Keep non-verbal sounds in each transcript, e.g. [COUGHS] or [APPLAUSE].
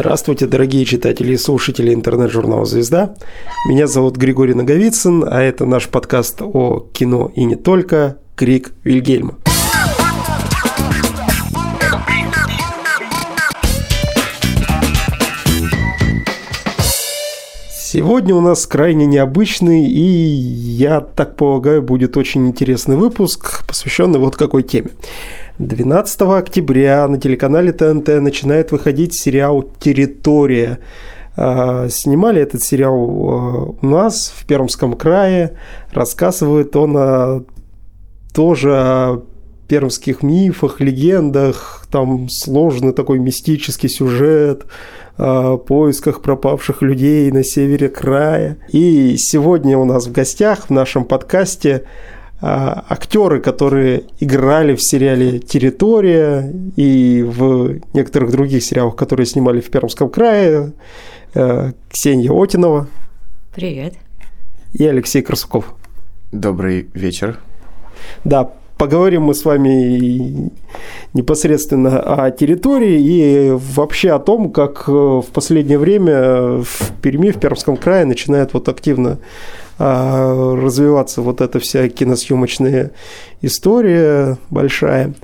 Здравствуйте, дорогие читатели и слушатели интернет-журнала «Звезда». Меня зовут Григорий Наговицын, а это наш подкаст о кино и не только «Крик Вильгельма». Сегодня у нас крайне необычный и, я так полагаю, будет очень интересный выпуск, посвященный вот какой теме. 12 октября на телеканале ТНТ начинает выходить сериал «Территория». А, снимали этот сериал а, у нас в Пермском крае. Рассказывает он тоже о пермских мифах, легендах. Там сложный такой мистический сюжет о поисках пропавших людей на севере края. И сегодня у нас в гостях в нашем подкасте а, актеры, которые играли в сериале «Территория» и в некоторых других сериалах, которые снимали в Пермском крае. Э, Ксения Отинова. Привет. И Алексей Красуков. Добрый вечер. Да, поговорим мы с вами непосредственно о территории и вообще о том, как э, в последнее время в Перми, в Пермском крае начинает вот активно а, развиваться вот эта вся киносъемочная история большая.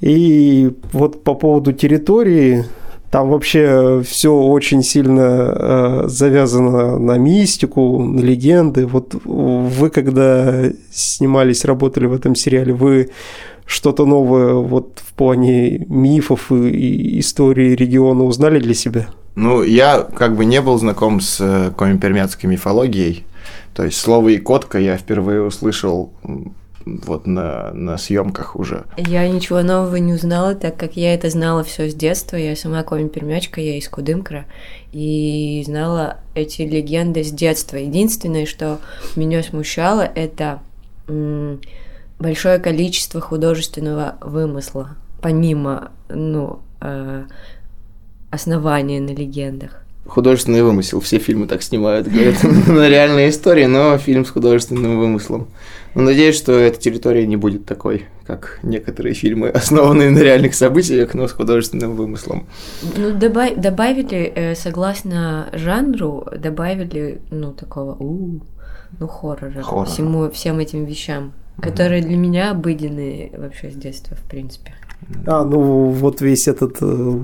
И вот по поводу территории, там вообще все очень сильно э, завязано на мистику, на легенды. Вот вы, когда снимались, работали в этом сериале, вы что-то новое вот в плане мифов и истории региона узнали для себя? Ну, я как бы не был знаком с э, коми-пермяцкой мифологией, то есть слово «икотка» я впервые услышал вот на, на съемках уже. Я ничего нового не узнала, так как я это знала все с детства. Я сама коми-пермячка, я из Кудымкра, и знала эти легенды с детства. Единственное, что меня смущало, это большое количество художественного вымысла, помимо ну, э, основания на легендах художественный вымысел. Все фильмы так снимают, говорят, [LAUGHS] на реальной истории, но фильм с художественным вымыслом. Но надеюсь, что эта территория не будет такой, как некоторые фильмы, [LAUGHS] основанные на реальных событиях, но с художественным вымыслом. Ну, добав добавили, э, согласно жанру, добавили, ну, такого, у, ну, хоррора, Хоррор. всему, всем этим вещам, которые для меня обыденные вообще с детства, в принципе. А, ну вот весь этот э,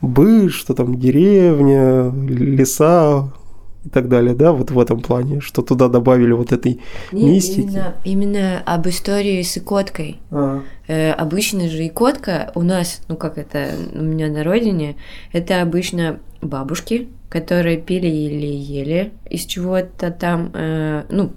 быт, что там деревня, леса и так далее, да, вот в этом плане, что туда добавили вот этой Нет, мистики. Именно, именно об истории с икоткой. А. Э, обычно же икотка у нас, ну как это у меня на родине, это обычно бабушки, которые пили или ели из чего-то там, э, ну,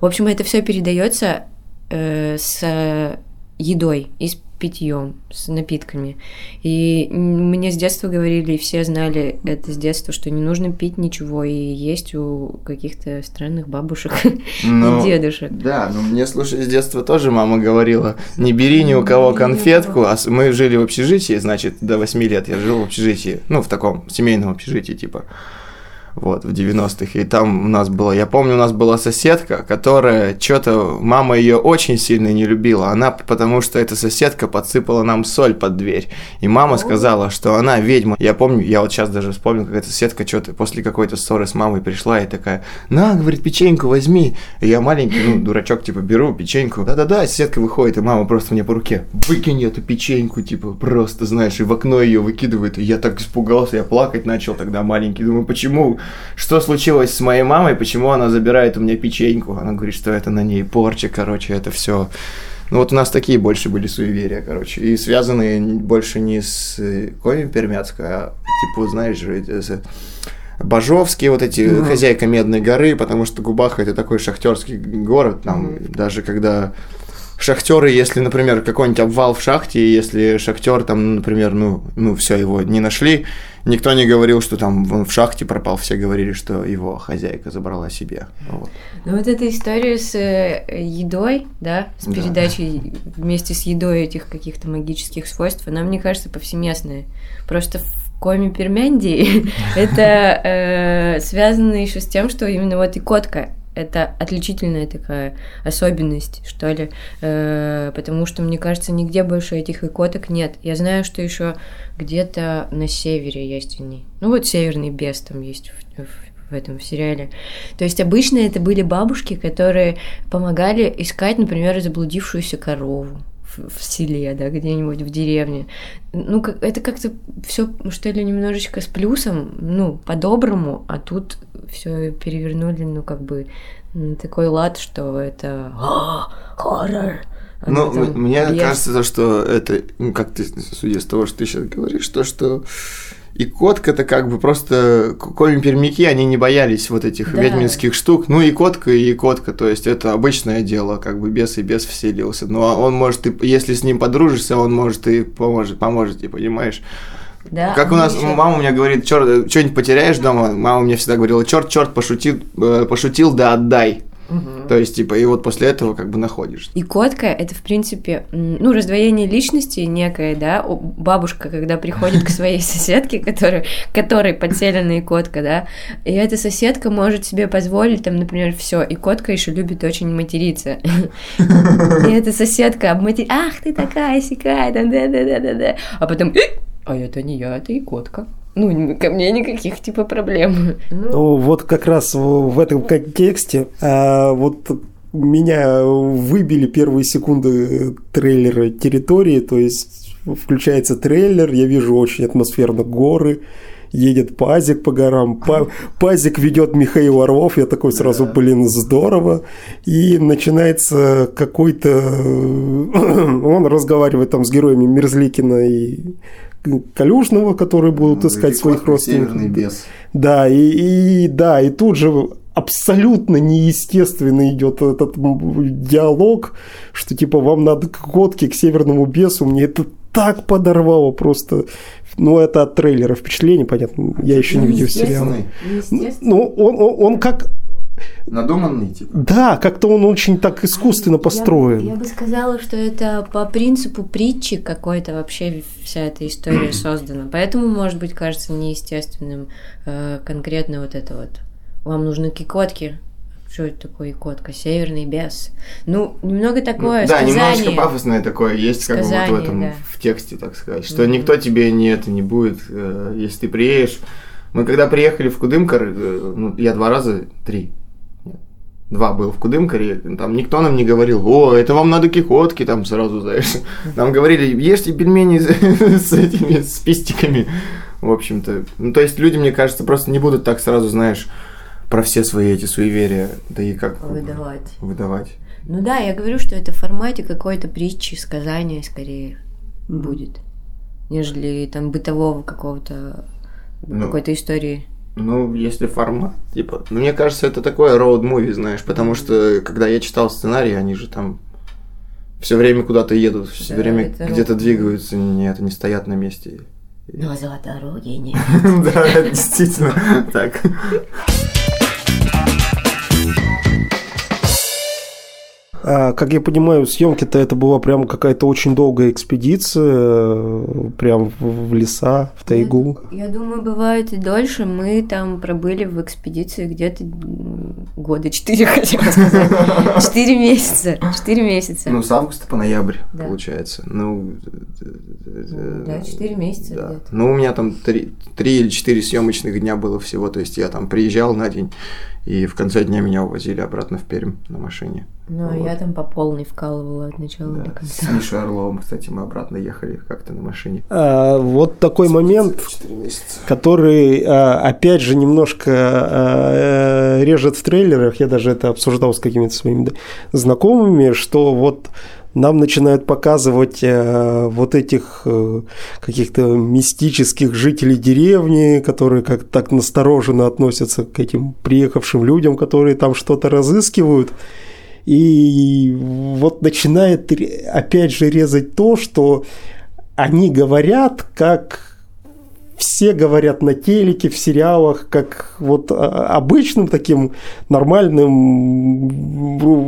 в общем, это все передается э, с едой, из питьем, с напитками. И мне с детства говорили, и все знали это с детства, что не нужно пить ничего и есть у каких-то странных бабушек [LAUGHS] ну, и дедушек. Да, но мне, слушай, с детства тоже мама говорила, не бери ни у кого конфетку, а мы жили в общежитии, значит, до 8 лет я жил в общежитии, ну, в таком семейном общежитии, типа вот, в 90-х. И там у нас было, я помню, у нас была соседка, которая что-то, мама ее очень сильно не любила. Она, потому что эта соседка подсыпала нам соль под дверь. И мама сказала, что она ведьма. Я помню, я вот сейчас даже вспомнил, как эта соседка что-то после какой-то ссоры с мамой пришла и такая, на, говорит, печеньку возьми. И я маленький, ну, дурачок, типа, беру печеньку. Да-да-да, соседка выходит, и мама просто мне по руке, выкинь эту печеньку, типа, просто, знаешь, и в окно ее выкидывает. И я так испугался, я плакать начал тогда маленький. Думаю, почему? Что случилось с моей мамой, почему она забирает у меня печеньку. Она говорит, что это на ней порча, короче, это все. Ну вот у нас такие больше были суеверия, короче, и связанные больше не с э, Коми Пермяцкой, а типа, знаешь, это, Бажовские, вот эти mm-hmm. хозяйка Медной горы, потому что Губаха это такой шахтерский город, там mm-hmm. даже когда шахтеры, если, например, какой-нибудь обвал в шахте, если шахтер там, например, ну, ну все его не нашли, никто не говорил, что там он в шахте пропал, все говорили, что его хозяйка забрала себе. Вот. Ну вот эта история с э, едой, да, с передачей да. вместе с едой этих каких-то магических свойств, она, мне кажется, повсеместная. Просто в коме Пермяндии [LAUGHS] это э, связано еще с тем, что именно вот и котка это отличительная такая особенность, что ли, э, потому что, мне кажется, нигде больше этих икоток нет. Я знаю, что еще где-то на севере есть они. Ну вот северный бес там есть в, в, в этом сериале. То есть обычно это были бабушки, которые помогали искать, например, заблудившуюся корову в селе, да, где-нибудь в деревне. Ну, это как-то все, что ли, немножечко с плюсом, ну, по-доброму, а тут все перевернули, ну, как бы, на такой лад, что это хоррор. А ну, мне бес. кажется, то, что это, ну, как ты, судя с того, что ты сейчас говоришь, то, что и котка-то как бы просто коми пермяки, они не боялись вот этих да. ведьминских штук. Ну и котка, и котка, то есть это обычное дело, как бы бес и бес вселился. Ну, а он может, и, если с ним подружишься, он может и поможет, поможет, понимаешь? Да, как у нас еще... мама у меня говорит, черт, что-нибудь потеряешь дома, мама мне всегда говорила, черт, черт, пошутил, э, пошутил, да отдай. Угу. То есть, типа, и вот после этого как бы находишь. И котка — это, в принципе, ну, раздвоение личности некое, да, бабушка, когда приходит к своей [LAUGHS] соседке, которая, которой подселена и котка, да, и эта соседка может себе позволить, там, например, все, и котка еще любит очень материться. [LAUGHS] И эта соседка обматери... Ах, ты такая сякая, да-да-да-да-да. А потом, а это не я, это и котка ну, ко мне никаких типа проблем. Ну, ну вот как раз в этом контексте а, вот меня выбили первые секунды трейлера территории, то есть включается трейлер, я вижу очень атмосферно горы, едет пазик по горам, [LAUGHS] пазик ведет Михаил Орлов, я такой сразу, блин, здорово, и начинается какой-то, [CLEARS THROAT] он разговаривает там с героями Мерзликина и Калюжного, которые будут ну, искать своих родственников. Бес. Да, и, и да, и тут же абсолютно неестественно идет этот диалог, что типа вам надо к котке, к северному бесу. Мне это так подорвало просто. Ну, это от трейлера впечатление, понятно. Я еще не видел сериал. Ну, он, он, он как Надуманный, типа? Да, как-то он очень так искусственно построен. Я, я бы сказала, что это по принципу притчи какой-то вообще вся эта история [CLEARS THROAT] создана. Поэтому, может быть, кажется неестественным э, конкретно вот это вот. Вам нужны кикотки, что это такое икотка? Северный бес. Ну, немного такое ну, Да, сказание. немножечко пафосное такое есть, сказание, как бы вот в этом, да. в тексте, так сказать, что mm-hmm. никто тебе не это не будет, э, если ты приедешь. Мы когда приехали в Кудымкар, э, ну, я два раза, три, два был в Кудымкаре, там никто нам не говорил, о, это вам надо кихотки, там сразу, знаешь. [LAUGHS] Нам говорили, ешьте пельмени [LAUGHS] с этими, с пистиками, в общем-то. Ну, то есть люди, мне кажется, просто не будут так сразу, знаешь, про все свои эти суеверия, да и как... Выдавать. Выдавать. Ну да, я говорю, что это в формате какой-то притчи, сказания скорее mm-hmm. будет, нежели там бытового какого-то, ну, какой-то истории. Ну, если формат, типа, ну, мне кажется, это такое роуд-муви, знаешь, потому что, когда я читал сценарий, они же там все время куда-то едут, все да, время где-то двигаются, нет, они стоят на месте. Назад дороги нет. [LAUGHS] Да, действительно, [LAUGHS] так. Как я понимаю, съемки-то это была прям какая-то очень долгая экспедиция, прям в, леса, в тайгу. Я, я думаю, бывает и дольше. Мы там пробыли в экспедиции где-то года четыре, [LAUGHS] хотела сказать. Четыре месяца. Четыре месяца. Ну, с августа по ноябрь, да. получается. Ну, да, четыре месяца да. где-то. Ну, у меня там три или четыре съемочных дня было всего. То есть я там приезжал на день, и в конце дня меня увозили обратно в Пермь на машине. Ну, а вот. я там по полной вкалывала от начала да. до конца. С Мишей Орловым, кстати, мы обратно ехали как-то на машине. А, вот такой момент, который, а, опять же, немножко а, режет в трейлерах. Я даже это обсуждал с какими-то своими знакомыми, что вот нам начинают показывать э, вот этих э, каких-то мистических жителей деревни, которые как так настороженно относятся к этим приехавшим людям, которые там что-то разыскивают. И вот начинает опять же резать то, что они говорят как все говорят на телеке, в сериалах, как вот а, обычным таким нормальным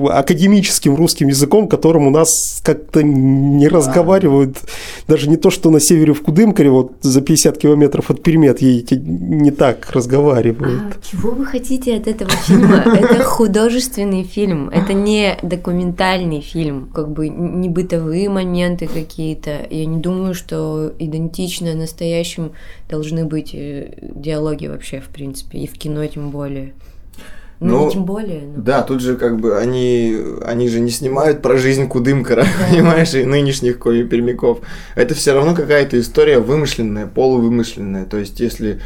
академическим русским языком, которым у нас как-то не разговаривают. Даже не то, что на севере в Кудымкаре, вот за 50 километров от Перемет едете, не так разговаривают. А чего вы хотите от этого фильма? [LAUGHS] Это художественный фильм, это не документальный фильм, как бы не бытовые моменты какие-то. Я не думаю, что идентично настоящим должны быть э, диалоги вообще, в принципе, и в кино тем более. Ну, ну тем более. Ну. Да, тут же как бы они, они же не снимают про жизнь Кудымкара, да. понимаешь, и нынешних коми-пермяков. Это все равно какая-то история вымышленная, полувымышленная. То есть, если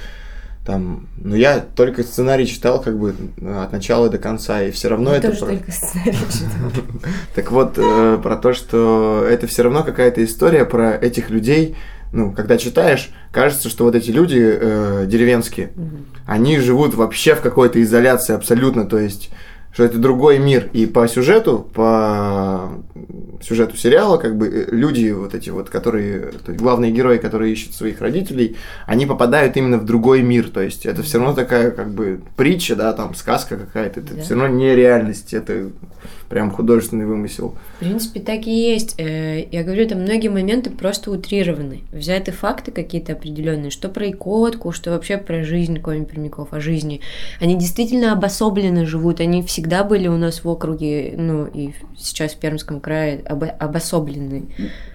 там, ну я только сценарий читал как бы от начала до конца, и все равно я это... Тоже про... только сценарий читал. [LAUGHS] Так вот, э, про то, что это все равно какая-то история про этих людей, ну, когда читаешь, кажется, что вот эти люди э, деревенские, угу. они живут вообще в какой-то изоляции абсолютно, то есть что это другой мир. И по сюжету, по сюжету сериала, как бы э, люди вот эти вот, которые, то есть главные герои, которые ищут своих родителей, они попадают именно в другой мир. То есть это все равно такая как бы притча, да, там сказка какая-то. Это да. все равно не реальность, это прям художественный вымысел. В принципе, так и есть. Э, я говорю, там многие моменты просто утрированы. Взяты факты какие-то определенные, что про икотку, что вообще про жизнь коми пермяков, о жизни. Они действительно обособленно живут, они всегда были у нас в округе, ну и сейчас в Пермском крае об обособлены.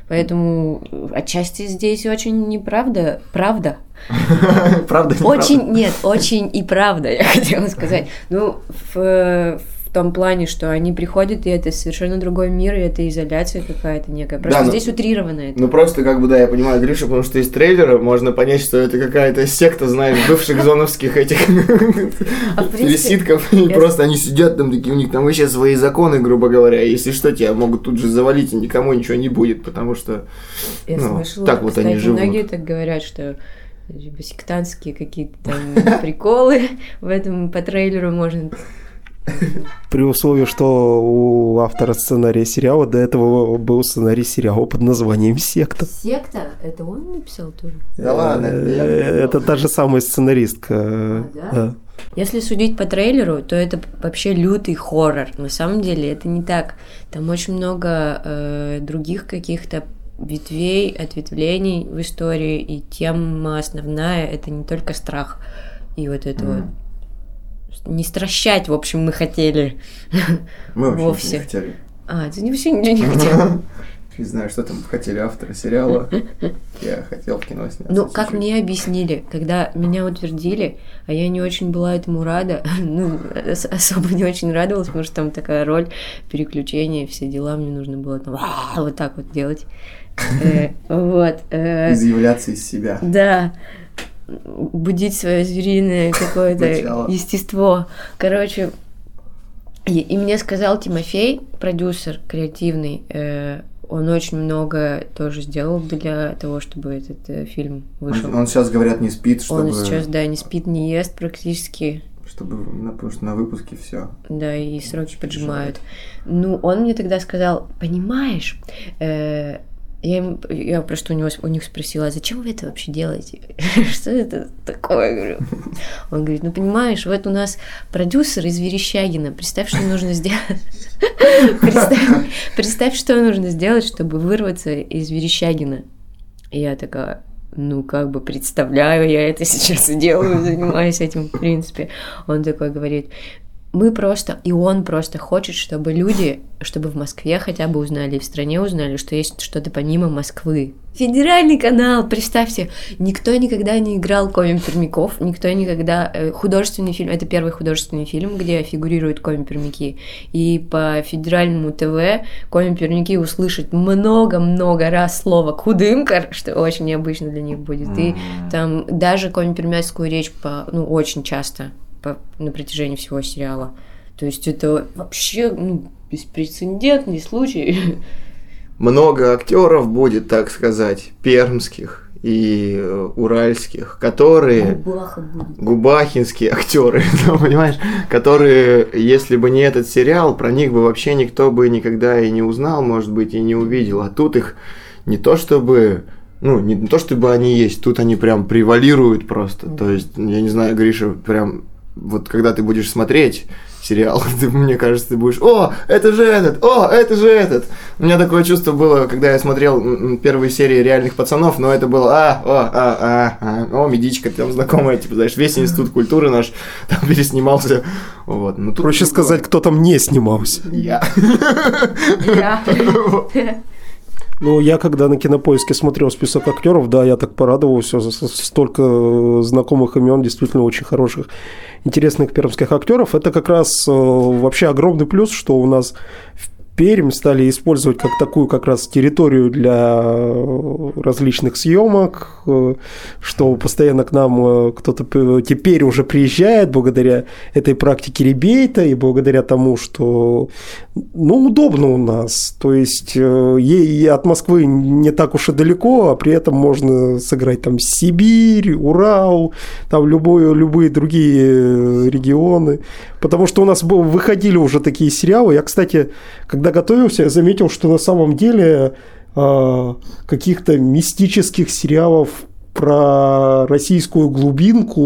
Поэтому отчасти здесь очень неправда, правда. [LAUGHS] Правда, Очень, нет, очень и правда, я [LAUGHS] хотела сказать. Ну, в, в том плане, что они приходят, и это совершенно другой мир, и это изоляция какая-то некая. Просто да, ну, здесь ну, утрировано это. Ну просто, как бы, да, я понимаю, Гриша, потому что из трейлера можно понять, что это какая-то секта, знаешь, бывших зоновских этих а виситков, и просто они сидят там такие, у них там вообще свои законы, грубо говоря, если что, тебя могут тут же завалить, и никому ничего не будет, потому что ну, так вот они живут. Многие так говорят, что типа сектантские какие-то там приколы [LAUGHS] в этом по трейлеру можно [LAUGHS] при условии, что у автора сценария сериала до этого был сценарий сериала под названием «Секта». «Секта»? Это он написал тоже? Да ладно. Это та же самая сценаристка. А, да? Если судить по трейлеру, то это вообще лютый хоррор. На самом деле это не так. Там очень много э, других каких-то ветвей, ответвлений в истории, и тема основная это не только страх и вот это mm. вот не стращать, в общем, мы хотели. Мы вообще Вовсе. не хотели. А, ты вообще ничего не хотел. [LAUGHS] Не знаю, что там хотели авторы сериала. Я хотел в кино сняться. Ну, как мне объяснили, когда меня утвердили, а я не очень была этому рада, [LAUGHS] ну, особо не очень радовалась, потому что там такая роль переключения, все дела, мне нужно было там вот так вот делать. Э, вот. Э. Изъявляться из себя. Да будить свое звериное какое-то естество. Короче, и, и мне сказал Тимофей, продюсер креативный, э, он очень много тоже сделал для того, чтобы этот э, фильм вышел. Он, он сейчас, говорят, не спит, чтобы... Он сейчас, да, не спит, не ест практически. Чтобы, потому что на выпуске все. Да, и сроки поджимают. Ну, он мне тогда сказал, понимаешь, э, я, им, я просто у, него, у них спросила, а зачем вы это вообще делаете? [LAUGHS] что это такое? Говорю. Он говорит, ну понимаешь, вот у нас продюсер из Верещагина, представь, что нужно сделать. [LAUGHS] представь, представь, что нужно сделать, чтобы вырваться из Верещагина. И я такая, ну, как бы представляю, я это сейчас делаю, занимаюсь этим, в принципе. Он такой говорит, мы просто, и он просто хочет, чтобы люди, чтобы в Москве хотя бы узнали, и в стране узнали, что есть что-то помимо Москвы. Федеральный канал, представьте, никто никогда не играл Коми Пермяков, никто никогда... Э, художественный фильм, это первый художественный фильм, где фигурируют Коми Пермяки. И по федеральному ТВ Коми Пермяки услышат много-много раз слово «кудымкар», что очень необычно для них будет. И там даже Коми Пермяцкую речь по, ну, очень часто по, на протяжении всего сериала. То есть это вообще ну, беспрецедентный случай. [LAUGHS] Много актеров будет, так сказать, пермских и э, уральских, которые... Губаха. Губахинские актеры, [LAUGHS] ну, понимаешь? Которые, если бы не этот сериал, про них бы вообще никто бы никогда и не узнал, может быть, и не увидел. А тут их не то чтобы ну, не то чтобы они есть, тут они прям превалируют просто. То есть, я не знаю, Гриша, прям вот когда ты будешь смотреть сериал, [LAUGHS] ты, мне кажется, ты будешь, о, это же этот, о, это же этот. У меня такое чувство было, когда я смотрел первые серии реальных пацанов, но это было, а, о, а, а, а, о, медичка, там знакомая, типа, знаешь, весь институт культуры наш [LAUGHS] там переснимался. Вот. Ну, тут Проще сказать, кто там не снимался. Я. Я. [LAUGHS] Ну, я когда на кинопоиске смотрел список актеров, да, я так порадовался. Столько знакомых имен, действительно очень хороших, интересных пермских актеров. Это как раз э, вообще огромный плюс, что у нас в Пермь стали использовать как такую как раз территорию для э, различных съемок, э, что постоянно к нам э, кто-то теперь уже приезжает благодаря этой практике ребейта и благодаря тому, что ну, удобно у нас. То есть ей от Москвы не так уж и далеко, а при этом можно сыграть там Сибирь, Урал, там любое, любые другие регионы. Потому что у нас выходили уже такие сериалы. Я, кстати, когда готовился, я заметил, что на самом деле э, каких-то мистических сериалов про российскую глубинку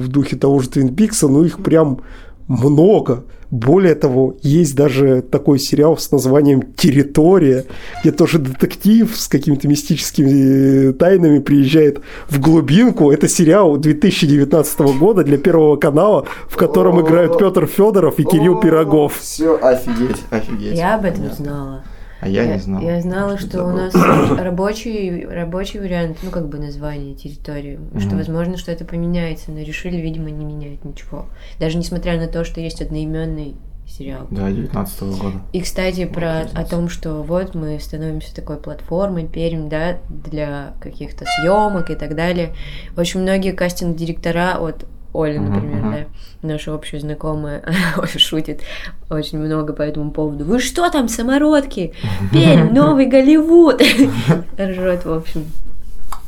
в духе того же Твин Пикса, ну их прям много. Более того, есть даже такой сериал с названием «Территория», где тоже детектив с какими-то мистическими тайнами приезжает в глубинку. Это сериал 2019 года для Первого канала, в котором играют Петр Федоров и Кирилл Пирогов. Все, офигеть, офигеть. Я об этом знала. А я, я не знал. Я знала, что, что у нас [CLEARS THROAT] рабочий, рабочий вариант, ну, как бы название территории, mm-hmm. что, возможно, что это поменяется, но решили, видимо, не менять ничего. Даже несмотря на то, что есть одноименный сериал. Да, 19 -го года. И, кстати, вот про о том, что вот мы становимся такой платформой, Пермь, да, для каких-то съемок и так далее. Очень многие кастинг-директора, вот Оля, например, uh-huh. да, наша общая знакомая, [LAUGHS] шутит очень много по этому поводу. Вы что там, самородки? Пермь, [LAUGHS] новый Голливуд! [LAUGHS] Ржет, в общем.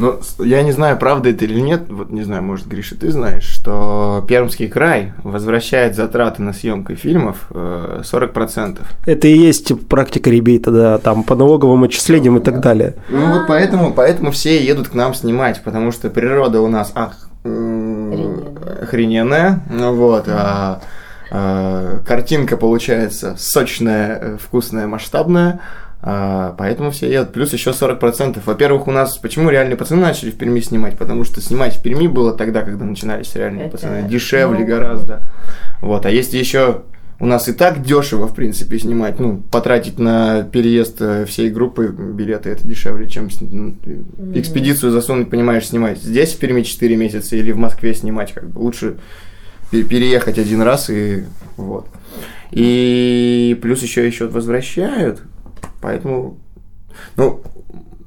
Ну, я не знаю, правда это или нет, вот не знаю, может, Гриша, ты знаешь, что Пермский край возвращает затраты на съемку фильмов 40%. Э, это и есть практика ребейта, да, там по налоговым отчислениям и так далее. Ну, вот поэтому, поэтому все едут к нам снимать, потому что природа у нас, ах, охрененная, вот, а, а, картинка получается сочная, э, вкусная, масштабная, а, поэтому все едут. Плюс еще 40%. Во-первых, у нас почему реальные пацаны начали в Перми снимать? Потому что снимать в Перми было тогда, когда начинались реальные Это пацаны. Дешевле ну... гораздо. Вот. А если еще у нас и так дешево, в принципе, снимать, ну, потратить на переезд э, всей группы билеты, это дешевле, чем экспедицию засунуть, понимаешь, снимать. Здесь в Перми 4 месяца или в Москве снимать, как бы лучше переехать один раз и вот. И плюс еще еще возвращают, поэтому, ну,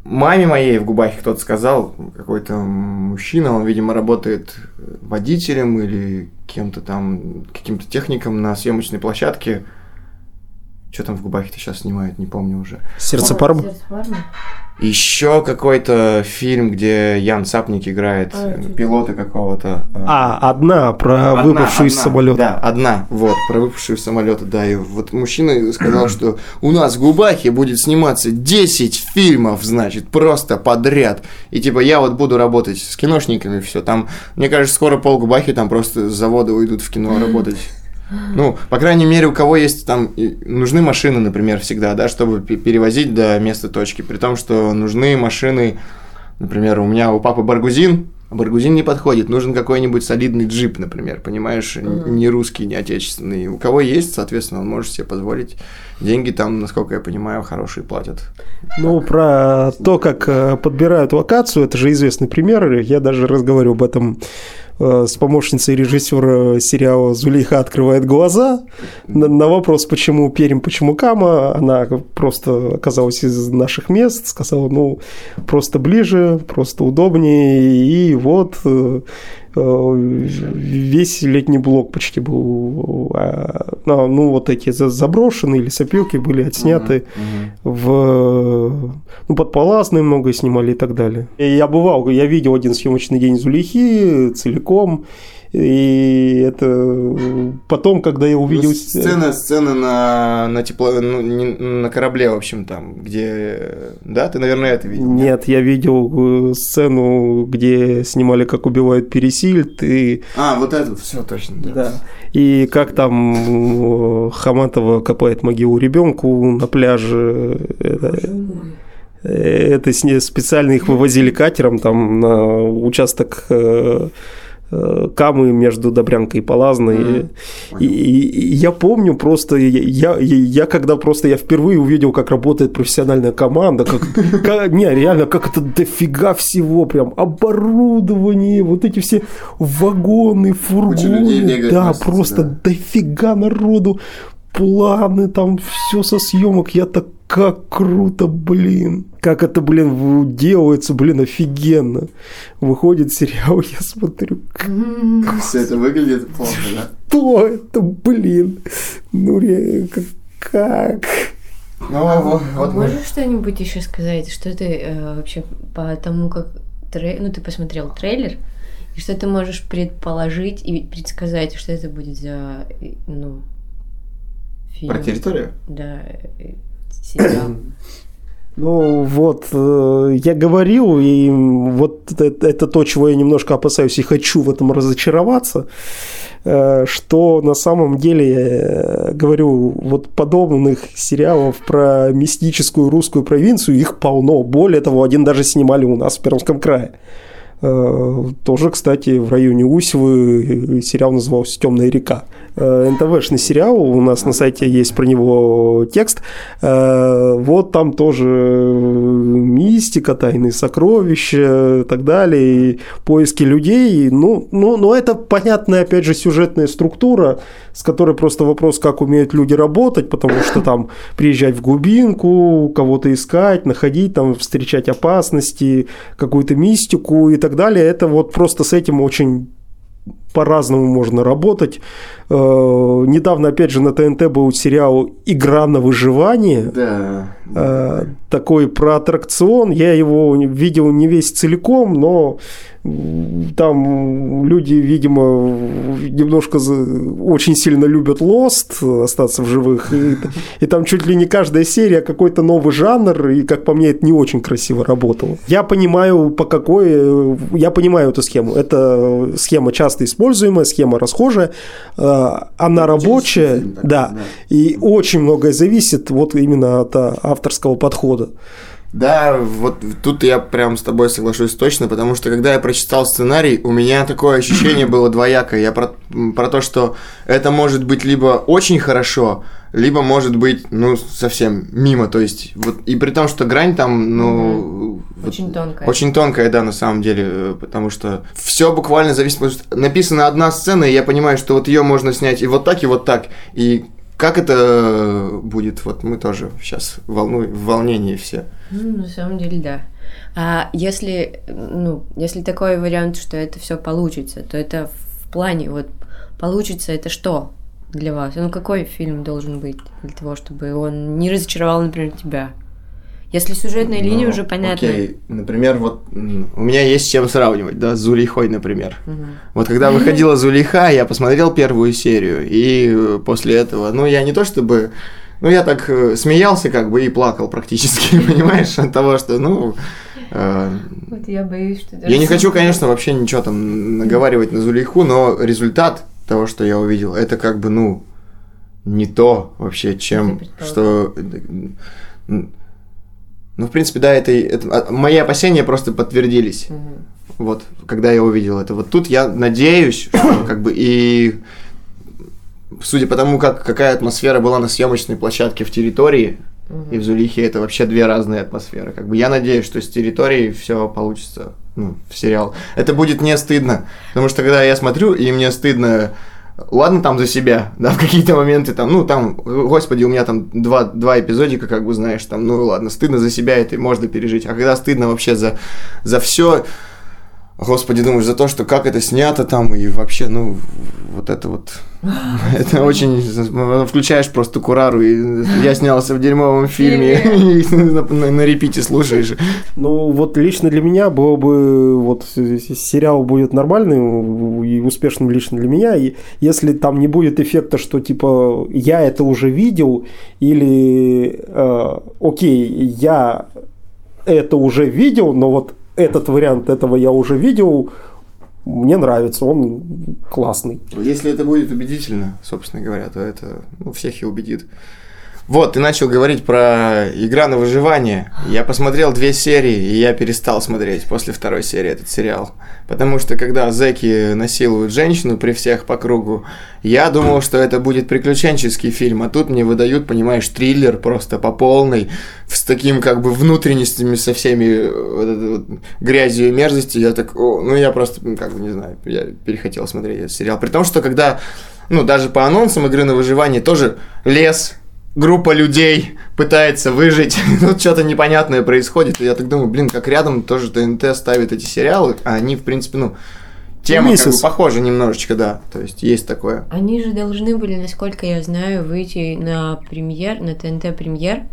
маме моей в Губахе кто-то сказал, какой-то мужчина, он, видимо, работает водителем или кем-то там, каким-то техником на съемочной площадке. Что там в Губахе-то сейчас снимают, не помню уже. Сердце Парма? Еще какой-то фильм, где Ян Сапник играет а, пилота какого-то. А, а одна про одна, выпавшую из самолета. Да, одна, вот, про выпавшую из самолета, да. И вот мужчина сказал, что у нас в Губахе будет сниматься 10 фильмов, значит, просто подряд. И типа я вот буду работать с киношниками, все. Там, мне кажется, скоро пол Губахи там просто с завода уйдут в кино работать. Ну, по крайней мере, у кого есть там нужны машины, например, всегда, да, чтобы перевозить до места точки. При том, что нужны машины, например, у меня у папы Баргузин, а Баргузин не подходит, нужен какой-нибудь солидный джип, например, понимаешь, mm-hmm. не русский, не отечественный. У кого есть, соответственно, он может себе позволить. Деньги там, насколько я понимаю, хорошие платят. Ну, про то, как э, подбирают локацию, это же известный пример. Я даже разговаривал об этом с помощницей режиссера сериала «Зулейха открывает глаза». На, на вопрос, почему Перим, почему Кама, она просто оказалась из наших мест, сказала, ну, просто ближе, просто удобнее, и вот э, Э, весь летний блок почти был, а, ну, вот эти заброшенные лесопилки были отсняты uh-huh, uh-huh. в, ну, под Палазной много снимали и так далее. И я бывал, я видел один съемочный день Зулихи целиком, И это потом, когда я увидел... Ну, сцена, сцена на, на тепло, ну, не, на корабле, в общем, там, где... Да, ты, наверное, это видел? Нет, я видел э, сцену, где снимали, как убивают Пересильд, и... А, вот это, все точно, да. да. И как там Хаматова копает могилу ребенку на пляже. Это, это специально их вывозили катером там на участок э, Э, камы между Добрянкой и Палазной. Mm-hmm. И, и, и я помню просто, я, я, я когда просто я впервые увидел, как работает профессиональная команда, как, [LAUGHS] как не, реально, как это дофига всего, прям оборудование, вот эти все вагоны, фургоны, да, просто да. дофига народу, планы, там все со съемок, я так как круто, блин. Как это, блин, делается, блин, офигенно. Выходит сериал, [LAUGHS] я смотрю. Все это выглядит плохо, да? Что это, блин? Ну, как? как? Ну, а вот, вот Можешь мы... что-нибудь еще сказать? Что ты э, вообще по тому, как трей... ну, ты посмотрел трейлер, и что ты можешь предположить и предсказать, что это будет за ну, фильм? Про территорию? Да, сериал. [CLEARS THROAT] Ну вот, э, я говорил, и вот это, это то, чего я немножко опасаюсь и хочу в этом разочароваться, э, что на самом деле, я говорю, вот подобных сериалов про мистическую русскую провинцию, их полно. Более того, один даже снимали у нас в Пермском крае. Э, тоже, кстати, в районе Усевы сериал назывался «Темная река». Э, НТВшный сериал, у нас на сайте есть про него текст. Э, вот там тоже мистика, тайные сокровища и так далее, и поиски людей. Ну, ну, но это понятная, опять же, сюжетная структура, с которой просто вопрос, как умеют люди работать, потому что там приезжать в глубинку, кого-то искать, находить, там встречать опасности, какую-то мистику и так далее. Это вот просто с этим очень по-разному можно работать. Э, недавно, опять же, на ТНТ был сериал «Игра на выживание». Да. Э, такой про аттракцион. Я его видел не весь целиком, но там люди, видимо, немножко очень сильно любят Lost, остаться в живых. И, и там чуть ли не каждая серия какой-то новый жанр, и, как по мне, это не очень красиво работало. Я понимаю, по какой... Я понимаю эту схему. Это схема часто используемая, схема расхожая. А, она рабочая, да, да. И очень многое зависит вот именно от а, авторского подхода. Да, вот тут я прям с тобой соглашусь точно, потому что когда я прочитал сценарий, у меня такое ощущение было двоякое. Я про, про то, что это может быть либо очень хорошо, либо может быть, ну, совсем мимо. То есть, вот, и при том, что грань там, ну... Угу. Вот, очень тонкая. Очень тонкая, да, на самом деле, э, потому что все буквально зависит, написана одна сцена, и я понимаю, что вот ее можно снять и вот так, и вот так. И как это будет? Вот мы тоже сейчас волну, в волнении все. Ну, на самом деле, да. А если, ну, если такой вариант, что это все получится, то это в плане, вот, получится это что для вас? Ну, какой фильм должен быть для того, чтобы он не разочаровал, например, тебя? Если сюжетная ну, линия уже понятна. Окей, например, вот у меня есть с чем сравнивать, да, с Зулейхой, например. Угу. Вот когда выходила [LAUGHS] Зулейха, я посмотрел первую серию, и э, после этого, ну, я не то чтобы... Ну, я так э, смеялся как бы и плакал практически, [LAUGHS] понимаешь, от того, что, ну... Э, вот я боюсь, что... Я не хочу, конечно, вообще ничего там наговаривать на Зулейху, но результат того, что я увидел, это как бы, ну, не то вообще, чем, что ну, в принципе, да, это, это а, мои опасения просто подтвердились. Угу. Вот, когда я увидел это. Вот тут я надеюсь, что [COUGHS] как бы и судя по тому, как, какая атмосфера была на съемочной площадке в территории угу. и в Зулихе, это вообще две разные атмосферы. Как бы я надеюсь, что с территорией все получится ну, в сериал. Это будет не стыдно. Потому что когда я смотрю, и мне стыдно ладно там за себя, [LAUGHS] да, в какие-то моменты там, ну там, господи, у меня там два, два эпизодика, как бы знаешь, там, ну ладно, стыдно за себя, это можно пережить, а когда стыдно вообще за, за все, Господи, думаешь, за то, что как это снято там, и вообще, ну, вот это вот, [LAUGHS] это очень, включаешь просто Курару, и я снялся в дерьмовом фильме, [LAUGHS] и на репите слушаешь. Ну, вот лично для меня было бы, вот, сериал будет нормальный и успешным лично для меня, и если там не будет эффекта, что, типа, я это уже видел, или, э, окей, я это уже видел, но вот этот вариант этого я уже видел, мне нравится, он классный. Если это будет убедительно, собственно говоря, то это ну, всех и убедит. Вот, ты начал говорить про игра на выживание. Я посмотрел две серии, и я перестал смотреть после второй серии этот сериал. Потому что когда зэки насилуют женщину при всех по кругу, я думал, что это будет приключенческий фильм, а тут мне выдают, понимаешь, триллер просто по полной, с таким как бы внутренностями, со всеми вот вот, грязью и мерзостью. Я так, о, ну я просто, как бы не знаю, я перехотел смотреть этот сериал. При том, что когда, ну даже по анонсам игры на выживание тоже лес, группа людей пытается выжить, [LAUGHS] тут что-то непонятное происходит, и я так думаю, блин, как рядом тоже ТНТ ставит эти сериалы, а они, в принципе, ну, тема ну, как бы похожа немножечко, да, то есть есть такое. Они же должны были, насколько я знаю, выйти на премьер, на ТНТ премьер,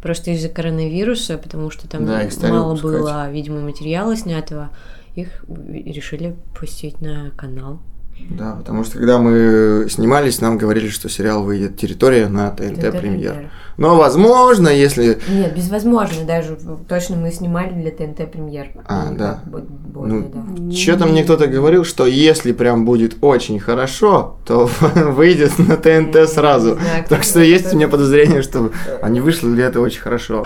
просто из-за коронавируса, потому что там да, мало было, видимо, материала снятого, их решили пустить на канал. Да, потому что когда мы снимались, нам говорили, что сериал выйдет «Территория» на ТНТ, премьер. Но возможно, если... Нет, безвозможно даже. Точно мы снимали для ТНТ премьер. А, да. Более, ну, да. Что-то мне кто-то говорил, что если прям будет очень хорошо, то [LAUGHS] выйдет на ТНТ сразу. Так что есть у меня подозрение, что они вышли ли это очень хорошо.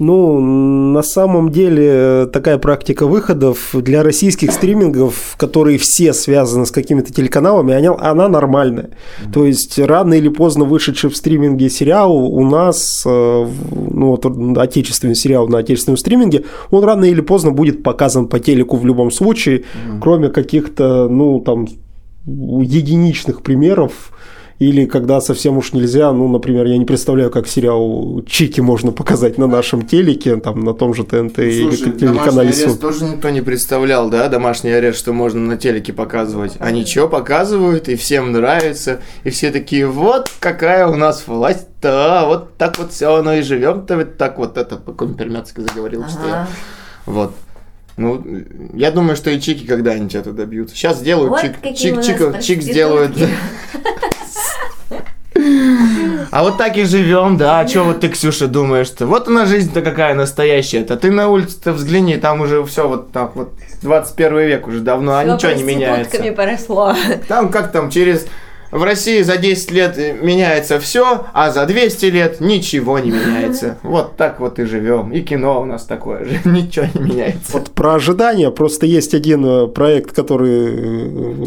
Ну, на самом деле, такая практика выходов для российских стримингов, которые все связаны с какими-то телеканалами, она, она нормальная. Mm-hmm. То есть, рано или поздно вышедший в стриминге сериал у нас, э, ну, вот отечественный сериал на отечественном стриминге, он рано или поздно будет показан по телеку в любом случае, mm-hmm. кроме каких-то, ну, там, единичных примеров, или когда совсем уж нельзя, ну, например, я не представляю, как сериал Чики можно показать на нашем телеке, там, на том же ТНТ Слушай, или телеканале Домашний арест тоже никто не представлял, да, домашний арест, что можно на телеке показывать. А ничего показывают, и всем нравится, и все такие, вот какая у нас власть, да, вот так вот все оно и живем-то, вот так вот это, по-компермяцки заговорил, ага. что я. Вот. Ну, я думаю, что и чики когда-нибудь это добьются. Сейчас сделают вот чик, чик, чик, чик сделают. [LAUGHS] А вот так и живем, да. А что вот ты, Ксюша, думаешь-то? Вот она жизнь-то какая настоящая-то. Ты на улице-то взгляни, там уже все вот так вот. 21 век уже давно, а ничего не меняется. поросло. Там как там через... В России за 10 лет меняется все, а за 200 лет ничего не меняется. [LAUGHS] Вот так вот и живем. И кино у нас такое же. [LAUGHS] Ничего не меняется. Вот про ожидания. Просто есть один э, проект, который э,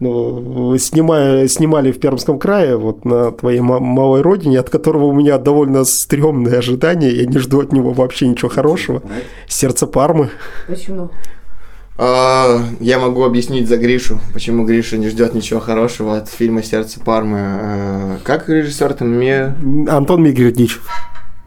ну, снимая, снимали в Пермском крае, вот на твоей малой родине, от которого у меня довольно стрёмные ожидания, я не жду от него вообще ничего хорошего. Сердце Пармы. Почему? А, я могу объяснить за Гришу, почему Гриша не ждет ничего хорошего от фильма Сердце Пармы. А, как режиссер там мне? Антон Мигердичев.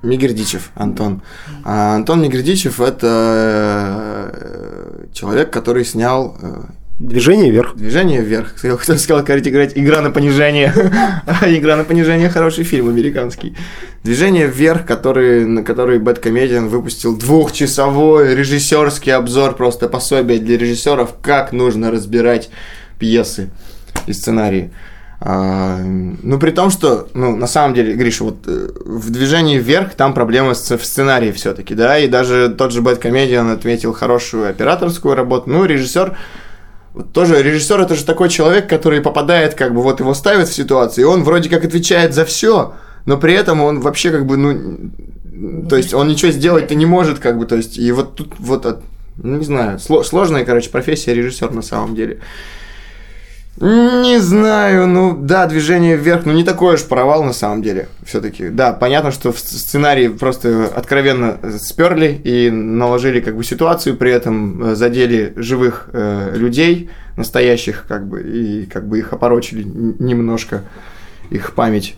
Мигердичев, Антон. А Антон Мигердичев это э, человек, который снял э, Движение вверх. Движение вверх. Хотел сказал, говорить, играть игра на понижение. [LAUGHS] игра на понижение хороший фильм американский. Движение вверх, который, на который Бэткомедиан выпустил двухчасовой режиссерский обзор, просто пособие для режиссеров, как нужно разбирать пьесы и сценарии. А, ну, при том, что, ну, на самом деле, Гриша, вот э, в движении вверх там проблема с, в сценарии все-таки, да, и даже тот же Бэткомедиан отметил хорошую операторскую работу. Ну, режиссер тоже режиссер это же такой человек, который попадает, как бы вот его ставят в ситуацию, и он вроде как отвечает за все, но при этом он вообще как бы, ну, то есть он ничего сделать-то не может, как бы, то есть, и вот тут вот, ну, не знаю, сложная, короче, профессия режиссер на самом деле. Не знаю, ну да, движение вверх, ну не такой уж провал на самом деле, все-таки. Да, понятно, что в сценарии просто откровенно сперли и наложили как бы ситуацию, при этом э, задели живых э, людей, настоящих, как бы, и как бы их опорочили немножко, их память.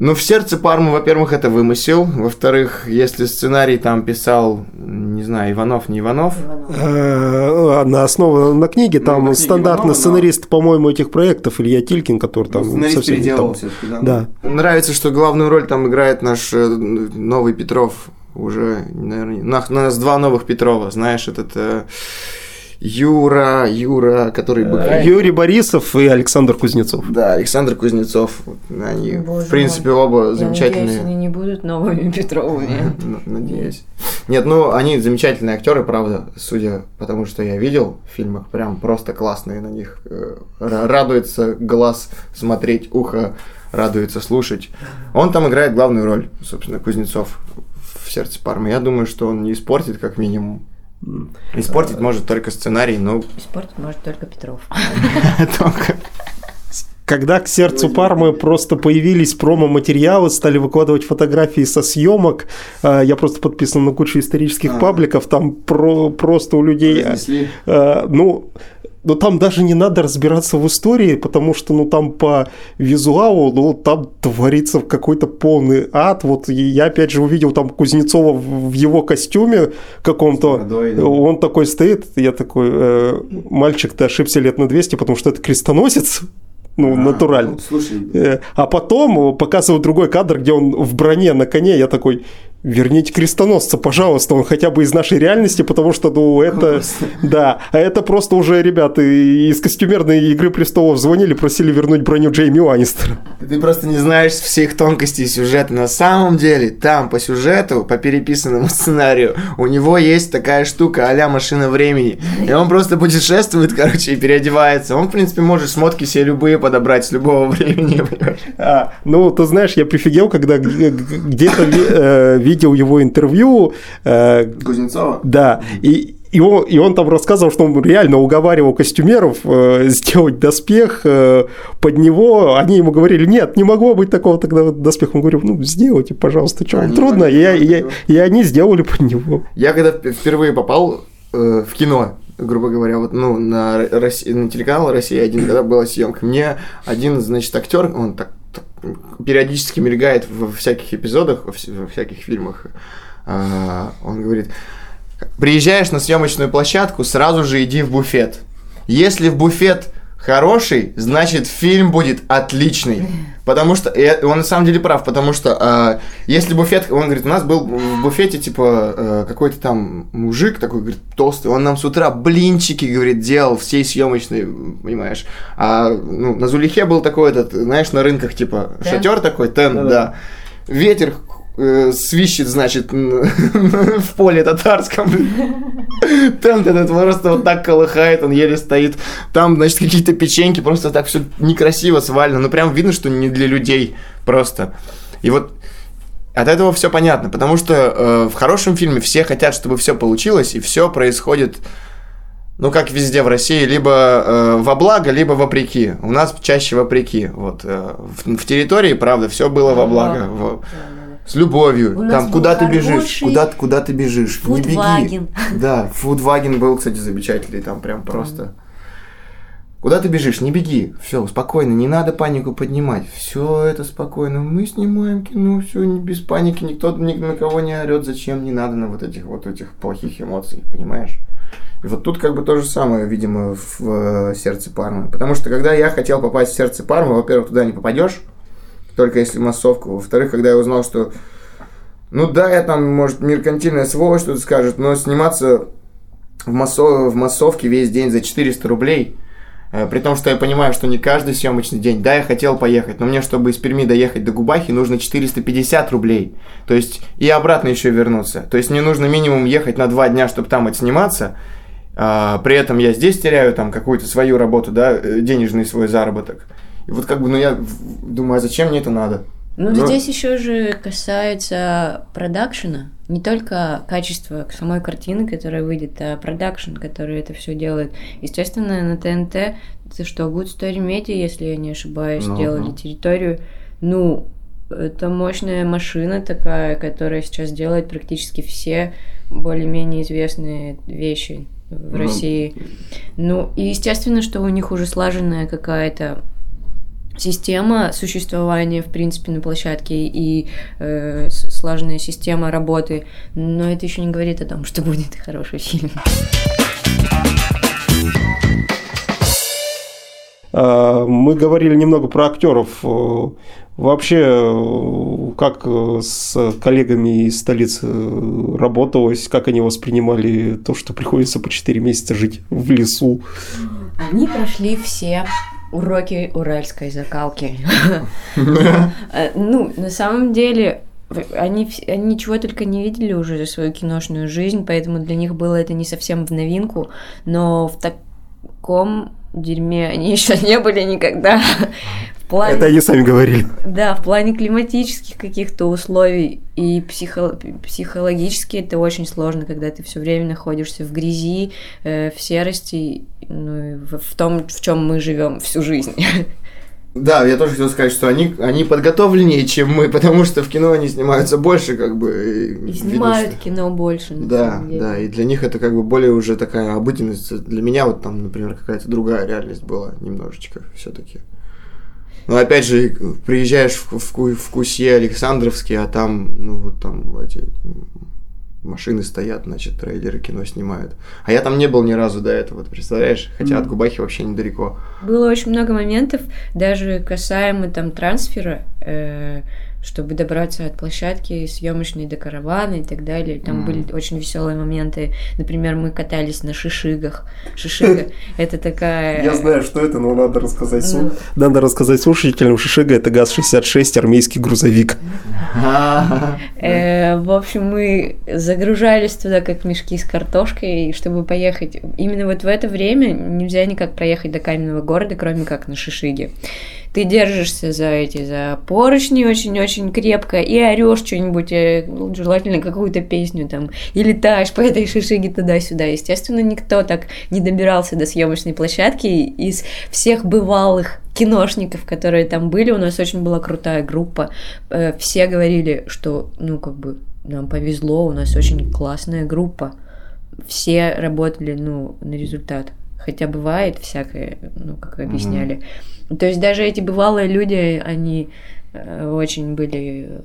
Ну, в сердце Пармы, во-первых, это вымысел. Во-вторых, если сценарий там писал, не знаю, Иванов, не Иванов. Э, на основе на книге, ну, там стандартный сценарист, по-моему, этих проектов Илья Тилькин, который там сценарист переделал все-таки, да. Нравится, что главную роль там играет наш э, новый Петров. Уже, наверное, у нас два новых Петрова, знаешь, этот э, Юра, Юра, который бы... Юрий Борисов и Александр Кузнецов. Да, Александр Кузнецов. Они, Боже в принципе, мой. оба Я замечательные. Надеюсь, они не будут новыми Петровыми. [LAUGHS] Надеюсь. Нет, ну, они замечательные актеры, правда, судя по тому, что я видел в фильмах, прям просто классные на них. Э, радуется глаз смотреть, ухо радуется слушать. Он там играет главную роль, собственно, Кузнецов в сердце Пармы. Я думаю, что он не испортит, как минимум, Испортить может только сценарий, но... Испортить может только Петров. [LAUGHS] Только. Когда к сердцу Пармы просто появились промо-материалы, стали выкладывать фотографии со съемок, э, я просто подписан на кучу исторических а. пабликов, там про, просто у людей... Э, ну, но там даже не надо разбираться в истории, потому что, ну, там по визуалу, ну, там творится какой-то полный ад. Вот я, опять же, увидел там Кузнецова в его костюме каком-то. Он такой стоит, я такой, э, мальчик, ты ошибся лет на 200, потому что это крестоносец ну, а, натурально. Ну, слушай. Э, а потом показывают другой кадр, где он в броне на коне. Я такой, верните крестоносца, пожалуйста, он хотя бы из нашей реальности, потому что, ну, это, да, а это просто уже ребята из костюмерной Игры Престолов звонили, просили вернуть броню Джейми Уаннистера. Ты просто не знаешь всех тонкостей сюжета. На самом деле, там по сюжету, по переписанному [LAUGHS] сценарию, у него есть такая штука а машина времени, и он просто путешествует, короче, и переодевается. Он, в принципе, может шмотки себе любые подобрать с любого [LAUGHS] времени, А, ну, ты знаешь, я прифигел, когда где-то э, видел его интервью. Э, Кузнецова? Да, и, и он, и он там рассказывал, что он реально уговаривал костюмеров э, сделать доспех э, под него. Они ему говорили, нет, не могло быть такого тогда доспех. Он говорил, ну, сделайте, пожалуйста, что, они трудно. И, и, и они сделали под него. Я когда впервые попал э, в кино, грубо говоря, вот, ну, на, России, на телеканал «Россия-1», когда была съемка, мне один, значит, актер, он так периодически мелькает во всяких эпизодах, во всяких фильмах. А, он говорит, приезжаешь на съемочную площадку, сразу же иди в буфет. Если в буфет хороший, значит фильм будет отличный. Потому что, он на самом деле прав, потому что э, если буфет, он говорит, у нас был в буфете, типа, э, какой-то там мужик такой, говорит, толстый, он нам с утра блинчики, говорит, делал всей съемочной, понимаешь. А ну, на Зулихе был такой этот, знаешь, на рынках, типа, шатер такой, тент, да, да. Ветер э, свищет, значит, [LAUGHS] в поле татарском. Тент этот просто вот так колыхает, он еле стоит. Там, значит, какие-то печеньки, просто так все некрасиво свалено. Ну, прям видно, что не для людей просто. И вот от этого все понятно, потому что э, в хорошем фильме все хотят, чтобы все получилось, и все происходит, ну, как везде в России, либо э, во благо, либо вопреки. У нас чаще вопреки. Вот, э, в, в территории, правда, все было во благо. В, с любовью. У там, куда ты бежишь? Куда, куда ты бежишь? Не беги. Да, Фудваген был, кстати, замечательный, там прям просто. Куда ты бежишь? Не беги. Все, спокойно, не надо панику поднимать. Все это спокойно. Мы снимаем кино, все без паники, никто ни на кого не орет. Зачем? Не надо на вот этих вот этих плохих эмоций, понимаешь? И вот тут как бы то же самое, видимо, в, в сердце Пармы. Потому что когда я хотел попасть в сердце Пармы, во-первых, туда не попадешь, только если массовку. Во-вторых, когда я узнал, что ну да, я там, может, меркантильная сволочь что-то скажет, но сниматься в, массов... в массовке весь день за 400 рублей, э, при том, что я понимаю, что не каждый съемочный день. Да, я хотел поехать, но мне, чтобы из Перми доехать до Губахи, нужно 450 рублей. То есть и обратно еще вернуться. То есть мне нужно минимум ехать на два дня, чтобы там отсниматься. А, при этом я здесь теряю там какую-то свою работу, да, э, денежный свой заработок. И вот как бы, ну я думаю, а зачем мне это надо? Ну, Но... здесь еще же касается продакшена, не только качества самой картины, которая выйдет, а продакшн, который это все делает. Естественно, на ТНТ, это что, Good Story Media, если я не ошибаюсь, ну, сделали ну. территорию. Ну, это мощная машина такая, которая сейчас делает практически все более-менее известные вещи в ну, России. Ну, и естественно, что у них уже слаженная какая-то система существования, в принципе, на площадке и э, сложная система работы, но это еще не говорит о том, что будет [LAUGHS] хороший фильм. А, мы говорили немного про актеров. Вообще, как с коллегами из столицы работалось, как они воспринимали то, что приходится по 4 месяца жить в лесу? Они прошли все уроки уральской закалки. [LAUGHS] Э, ну, на самом деле, они, они ничего только не видели уже за свою киношную жизнь, поэтому для них было это не совсем в новинку, но в таком дерьме они [LAUGHS] еще не были никогда. В плане, это они сами говорили. Да, в плане климатических каких-то условий и психо, психологически это очень сложно, когда ты все время находишься в грязи, э, в серости, ну, в, в том, в чем мы живем всю жизнь. Да, я тоже хотел сказать, что они, они подготовленнее, чем мы, потому что в кино они снимаются больше, как бы. И снимают видно, что... кино больше. да, да, и для них это как бы более уже такая обыденность. Для меня вот там, например, какая-то другая реальность была немножечко все-таки. Но опять же, приезжаешь в, в, в Кусе Александровский, а там, ну вот там эти машины стоят, значит, трейлеры кино снимают. А я там не был ни разу до этого, ты представляешь? Хотя mm. от Губахи вообще недалеко. Было очень много моментов, даже касаемо там трансфера, э, чтобы добраться от площадки съемочной до каравана и так далее. Там mm. были очень веселые моменты. Например, мы катались на шишигах. Шишига – это такая... Я знаю, что это, но надо рассказать. Ну... Надо рассказать слушателям. Шишига – это ГАЗ-66, армейский грузовик. Э, в общем, мы загружались туда, как мешки с картошкой, чтобы поехать. Именно вот в это время нельзя никак проехать до каменного города, кроме как на Шишиге ты держишься за эти, за поручни очень-очень крепко и орешь что-нибудь, э, желательно какую-то песню там, и летаешь по этой шишиге туда-сюда. Естественно, никто так не добирался до съемочной площадки из всех бывалых киношников, которые там были, у нас очень была крутая группа, э, все говорили, что, ну, как бы, нам повезло, у нас очень классная группа, все работали, ну, на результат. Хотя бывает всякое, ну, как объясняли. Mm-hmm то есть даже эти бывалые люди, они Э, очень были э,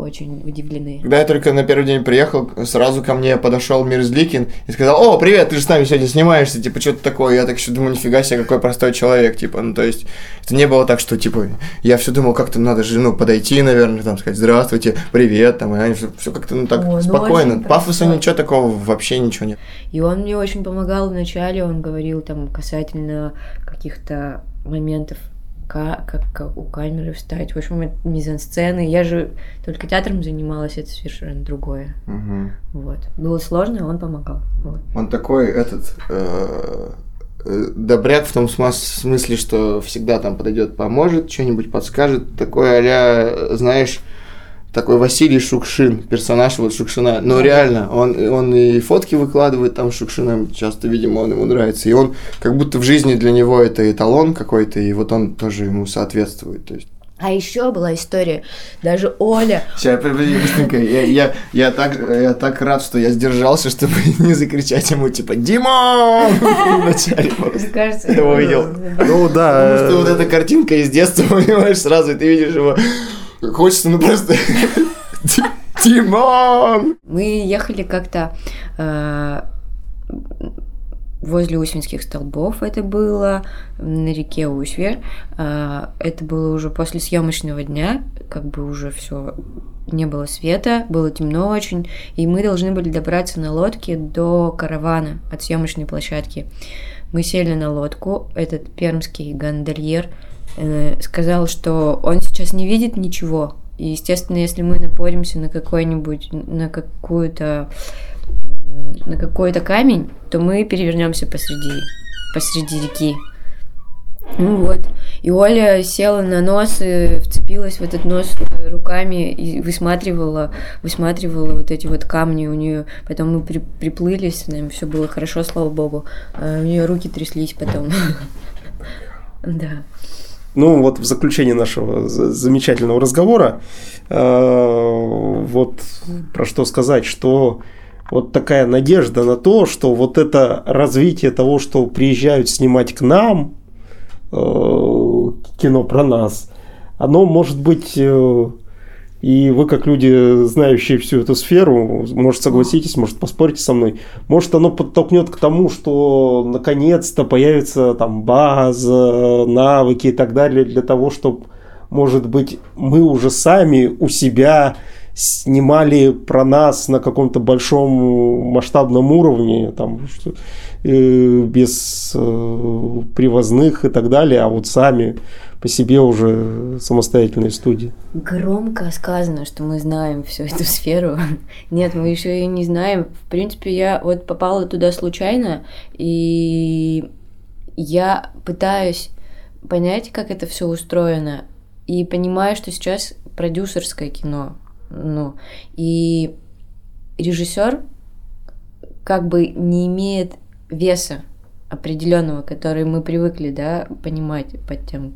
очень удивлены. Когда я только на первый день приехал, сразу ко мне подошел Мирзликин и сказал, о, привет, ты же с нами сегодня снимаешься, типа, что-то такое. Я так еще думаю, нифига себе, какой простой человек, типа, ну, то есть, это не было так, что, типа, я все думал, как-то надо же, ну, подойти, наверное, там, сказать, здравствуйте, привет, там, и они все, все как-то, ну, так, О, ну, спокойно. Пафоса ничего такого, вообще ничего нет. И он мне очень помогал вначале, он говорил, там, касательно каких-то моментов как, как у камеры встать. В общем, мизансцены. Я же только театром занималась, это совершенно другое. Угу. Вот. Было сложно, он помогал. Вот. Он такой этот э, э, добряк в том смысле, что всегда там подойдет, поможет, что-нибудь подскажет. Такой а знаешь, такой Василий Шукшин, персонаж вот Шукшина. Но реально, он, он и фотки выкладывает там Шукшином, часто, видимо, он ему нравится. И он как будто в жизни для него это эталон какой-то, и вот он тоже ему соответствует. То есть а еще была история, даже Оля... Сейчас, подожди, быстренько, я, я, я, так, я так рад, что я сдержался, чтобы [LAUGHS] не закричать ему, типа, Дима! [LAUGHS] Вначале Кажется, я его видел. Ну да. Потому что вот эта картинка из детства, [LAUGHS] понимаешь, сразу ты видишь его Хочется, ну просто... [LAUGHS] Тимон! Мы ехали как-то э, возле Усинских столбов это было, на реке Усвер. Э, это было уже после съемочного дня, как бы уже все не было света, было темно очень, и мы должны были добраться на лодке до каравана от съемочной площадки. Мы сели на лодку, этот пермский гондольер сказал, что он сейчас не видит ничего, и, естественно, если мы напоримся на какой-нибудь, на какую-то на какой-то камень, то мы перевернемся посреди, посреди реки. Ну вот. И Оля села на нос и вцепилась в этот нос руками и высматривала, высматривала вот эти вот камни у нее. Потом мы при, приплыли с нами, все было хорошо, слава богу. А у нее руки тряслись потом. [LAUGHS] Да. Ну, вот в заключение нашего замечательного разговора, э, вот про что сказать, что вот такая надежда на то, что вот это развитие того, что приезжают снимать к нам, э, кино про нас, оно может быть э, и вы, как люди, знающие всю эту сферу, может, согласитесь, может, поспорите со мной, может, оно подтолкнет к тому, что наконец-то появится там база, навыки и так далее для того, чтобы, может быть, мы уже сами у себя снимали про нас на каком-то большом масштабном уровне, там, что, э, без э, привозных и так далее, а вот сами по себе уже самостоятельные студии. Громко сказано, что мы знаем всю эту сферу. [LAUGHS] Нет, мы еще и не знаем. В принципе, я вот попала туда случайно, и я пытаюсь понять, как это все устроено, и понимаю, что сейчас продюсерское кино, ну, и режиссер как бы не имеет веса определенного, который мы привыкли, да, понимать под тем,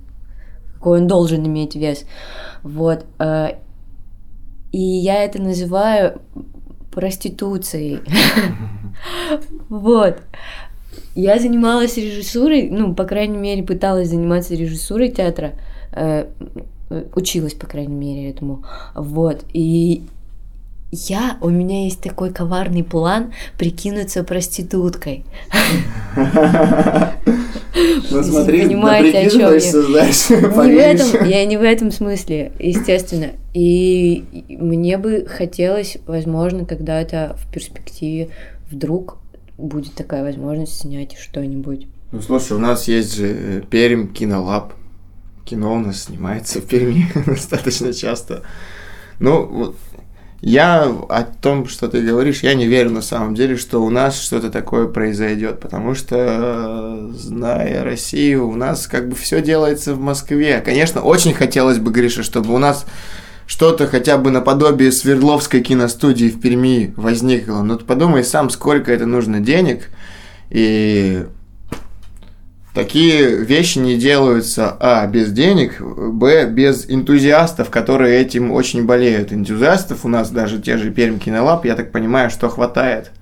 какой он должен иметь вес. Вот. Э, и я это называю проституцией. Вот. Я занималась режиссурой, ну, по крайней мере, пыталась заниматься режиссурой театра, э, училась, по крайней мере, этому. Вот. И я, у меня есть такой коварный план прикинуться проституткой. Ну смотри, понимаете, о чем я. Не в этом, я не в этом смысле, естественно. И мне бы хотелось, возможно, когда-то в перспективе вдруг будет такая возможность снять что-нибудь. Ну слушай, у нас есть же э, Пермь Кинолаб. Кино у нас снимается в Перми [LAUGHS] достаточно часто. Ну, вот я о том, что ты говоришь, я не верю на самом деле, что у нас что-то такое произойдет, потому что, зная Россию, у нас как бы все делается в Москве. Конечно, очень хотелось бы, Гриша, чтобы у нас что-то хотя бы наподобие Свердловской киностудии в Перми возникло. Но ты подумай сам, сколько это нужно денег, и Такие вещи не делаются, а, без денег, б, без энтузиастов, которые этим очень болеют. Энтузиастов у нас даже те же Пермь Кинолаб, я так понимаю, что хватает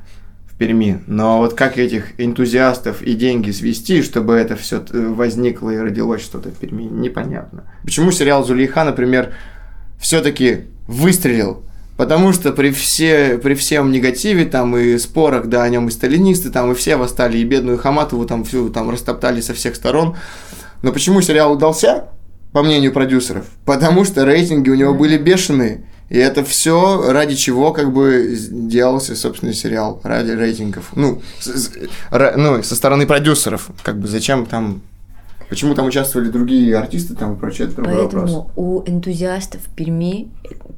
в Перми. Но вот как этих энтузиастов и деньги свести, чтобы это все возникло и родилось что-то в Перми, непонятно. Почему сериал «Зулейха», например, все-таки выстрелил Потому что при, все, при всем негативе там и спорах, да, о нем и сталинисты, там и все восстали, и бедную Хаматову там всю там растоптали со всех сторон. Но почему сериал удался, по мнению продюсеров? Потому что рейтинги у него были бешеные. И это все ради чего как бы делался, собственный сериал, ради рейтингов. Ну, с, ну, со стороны продюсеров. Как бы зачем там Почему там участвовали другие артисты, там и прочее, это другой Поэтому вопрос. у энтузиастов Перми,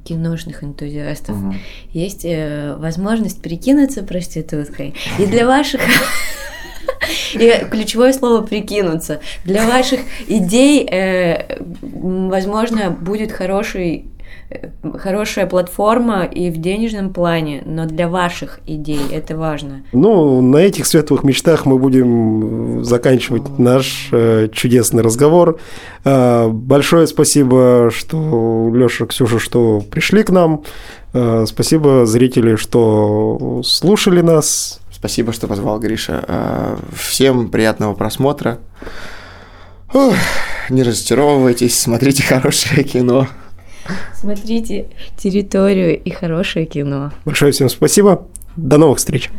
киношных энтузиастов, угу. есть э, возможность прикинуться проституткой. И для ваших... [LAUGHS] И ключевое слово прикинуться. Для ваших идей, э, возможно, будет хороший хорошая платформа и в денежном плане, но для ваших идей это важно. Ну, на этих светлых мечтах мы будем заканчивать наш э, чудесный разговор. Э, большое спасибо, что Леша, Ксюша, что пришли к нам. Э, спасибо, зрители, что слушали нас. Спасибо, что позвал Гриша. Э, всем приятного просмотра. Ух, не разочаровывайтесь, смотрите хорошее кино. Смотрите территорию и хорошее кино. Большое всем спасибо. До новых встреч.